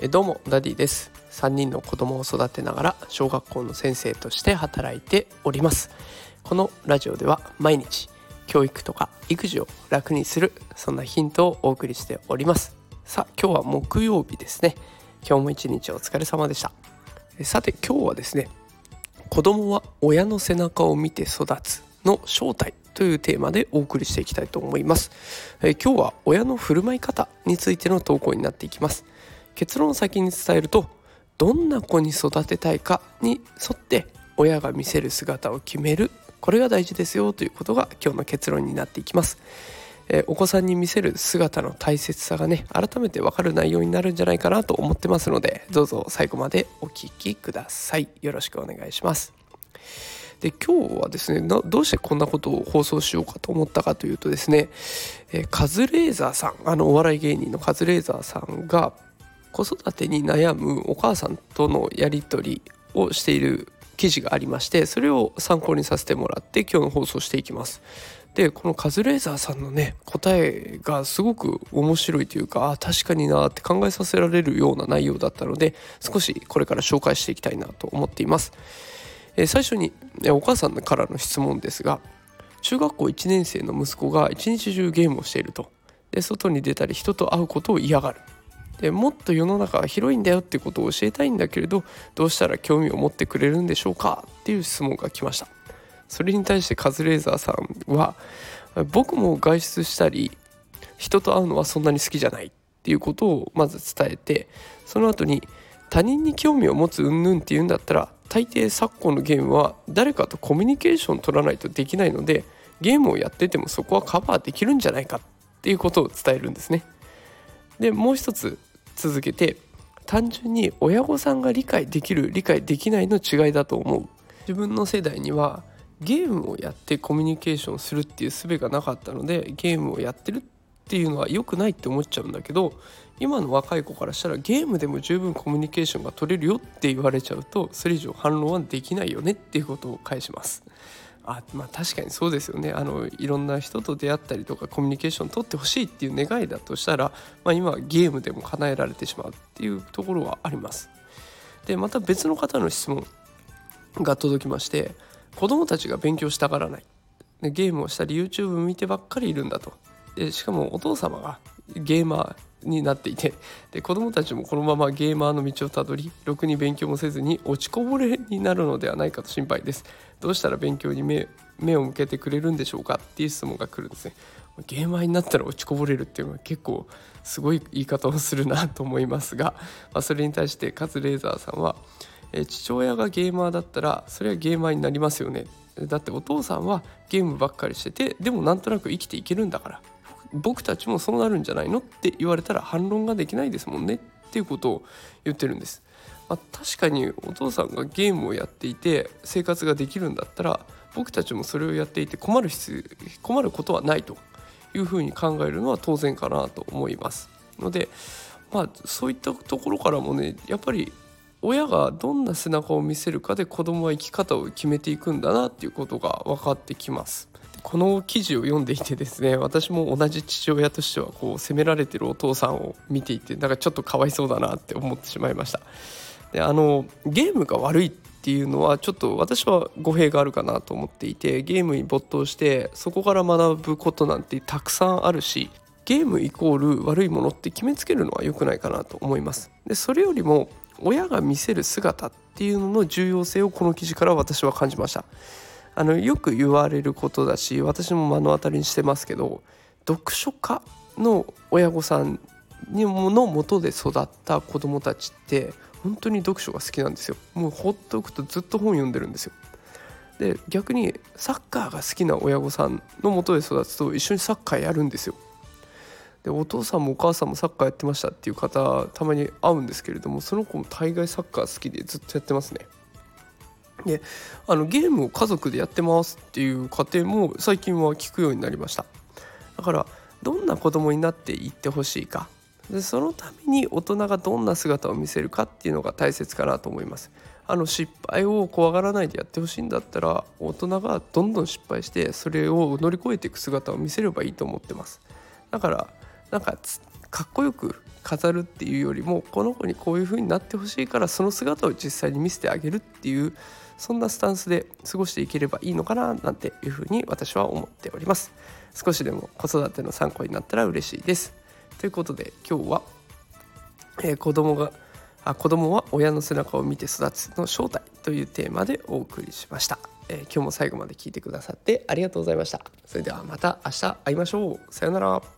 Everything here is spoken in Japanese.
えどうもダディです。3人の子供を育てながら小学校の先生として働いております。このラジオでは毎日教育とか育児を楽にするそんなヒントをお送りしております。さあ今日は木曜日ですね。今日も一日お疲れ様でした。さて今日はですね子供は親の背中を見て育つの正体というテーマでお送りしていきたいと思います、え今日は親の振る舞い方についての投稿になっていきます。結論を先に伝えるとどんな子に育てたいかに沿って親が見せる姿を決めるこれが大事ですよということが今日の結論になっていきます、えお子さんに見せる姿の大切さがね改めてわかる内容になるんじゃないかなと思ってますのでどうぞ最後までお聴きください。よろしくお願いします。で今日はですねどうしてこんなことを放送しようかと思ったかというとですね、えカズレーザーさんあのお笑い芸人のカズレーザーさんが子育てに悩むお母さんとのやり取りをしている記事がありましてそれを参考にさせてもらって今日の放送していきます。でこのカズレーザーさんのね答えがすごく面白いというかあ確かになって考えさせられるような内容だったので少しこれから紹介していきたいなと思っています。えー、最初に、えお母さんからの質問ですが中学校1年生の息子が一日中ゲームをしていると。で外に出たり人と会うことを嫌がる。でもっと世の中は広いんだよってことを教えたいんだけれどどうしたら興味を持ってくれるんでしょうか？っていう質問が来ました。それに対してカズレーザーさんは僕も外出したり人と会うのはそんなに好きじゃない。っていうことをまず伝えてその後に他人に興味を持つ云々っていうんだったら大抵昨今のゲームは誰かとコミュニケーション取らないとできないのでゲームをやっててもそこはカバーできるんじゃないかっていうことを伝えるんですね。でもう一つ続けて単純に親御さんが理解できる理解できないの違いだと思う自分の世代にはゲームをやってコミュニケーションするっていう術がなかったのでゲームをやってるっていうのは良くないって思っちゃうんだけど今の若い子からしたらゲームでも十分コミュニケーションが取れるよって言われちゃうとそれ以上反論はできないよねっていうことを返します。あまあ確かにそうですよねあのいろんな人と出会ったりとかコミュニケーション取ってほしいっていう願いだとしたら、まあ、今はゲームでも叶えられてしまうっていうところはあります。でまた別の方の質問が届きまして子供たちが勉強したがらないでゲームをしたり YouTube 見てばっかりいるんだとでしかもお父様がゲーマーになっていてで子どもたちもこのままゲーマーの道をたどりろくに勉強もせずに落ちこぼれになるのではないかと心配です。どうしたら勉強に目を向けてくれるんでしょうか？っていう質問が来るんですね。ゲーマーになったら落ちこぼれるっていうのは結構すごい言い方をするなと思いますが、まあ、それに対してカズレーザーさんはえ父親がゲーマーだったらそれはゲーマーになりますよね。だってお父さんはゲームばっかりしててでもなんとなく生きていけるんだから。僕たちもそうなるんじゃないのって言われたら反論ができないですもんね。っていうことを言ってるんです。まあ、確かにお父さんがゲームをやっていて生活ができるんだったら僕たちもそれをやっていて困る必困ることはないと。いうふうに考えるのは当然かなと思います。のでまあそういったところからもねやっぱり親がどんな背中を見せるかで子供は生き方を決めていくんだなっていうことが分かってきます。この記事を読んでいてですね私も同じ父親としてはこう責められてるお父さんを見ていてなんかちょっとかわいそうだなって思ってしまいましたであのゲームが悪いっていうのはちょっと私は語弊があるかなと思っていてゲームに没頭してそこから学ぶことなんてたくさんあるしゲームイコール悪いものって決めつけるのは良くないかなと思いますでそれよりも親が見せる姿っていうのの重要性をこの記事から私は感じました。あのよく言われることだし私も目の当たりにしてますけど読書家の親御さんにもの元で育った子どもたちって本当に読書が好きなんですよ。もうほっとくとずっと本読んでるんですよ。で逆にサッカーが好きな親御さんの元で育つと一緒にサッカーやるんですよ。でお父さんもお母さんもサッカーやってましたっていう方たまに会うんですけれどもその子も大概サッカー好きでずっとやってますね。であのゲームを家族でやってますっていう家庭も最近は聞くようになりました。だからどんな子供になっていってほしいか。でそのために大人がどんな姿を見せるかっていうのが大切かなと思います。あの失敗を怖がらないでやってほしいんだったら大人がどんどん失敗してそれを乗り越えていく姿を見せればいいと思ってます。だからなんかかっこよく飾るっていうよりもこの子にこういう風になってほしいからその姿を実際に見せてあげるっていうそんなスタンスで過ごしていければいいのかななんていう風に私は思っております。少しでも子育ての参考になったら嬉しいです。ということで今日は、えー、子供があ子供は親の背中を見て育つの正体というテーマでお送りしました、えー、今日も最後まで聞いてくださってありがとうございました。それではまた明日会いましょう。さようなら。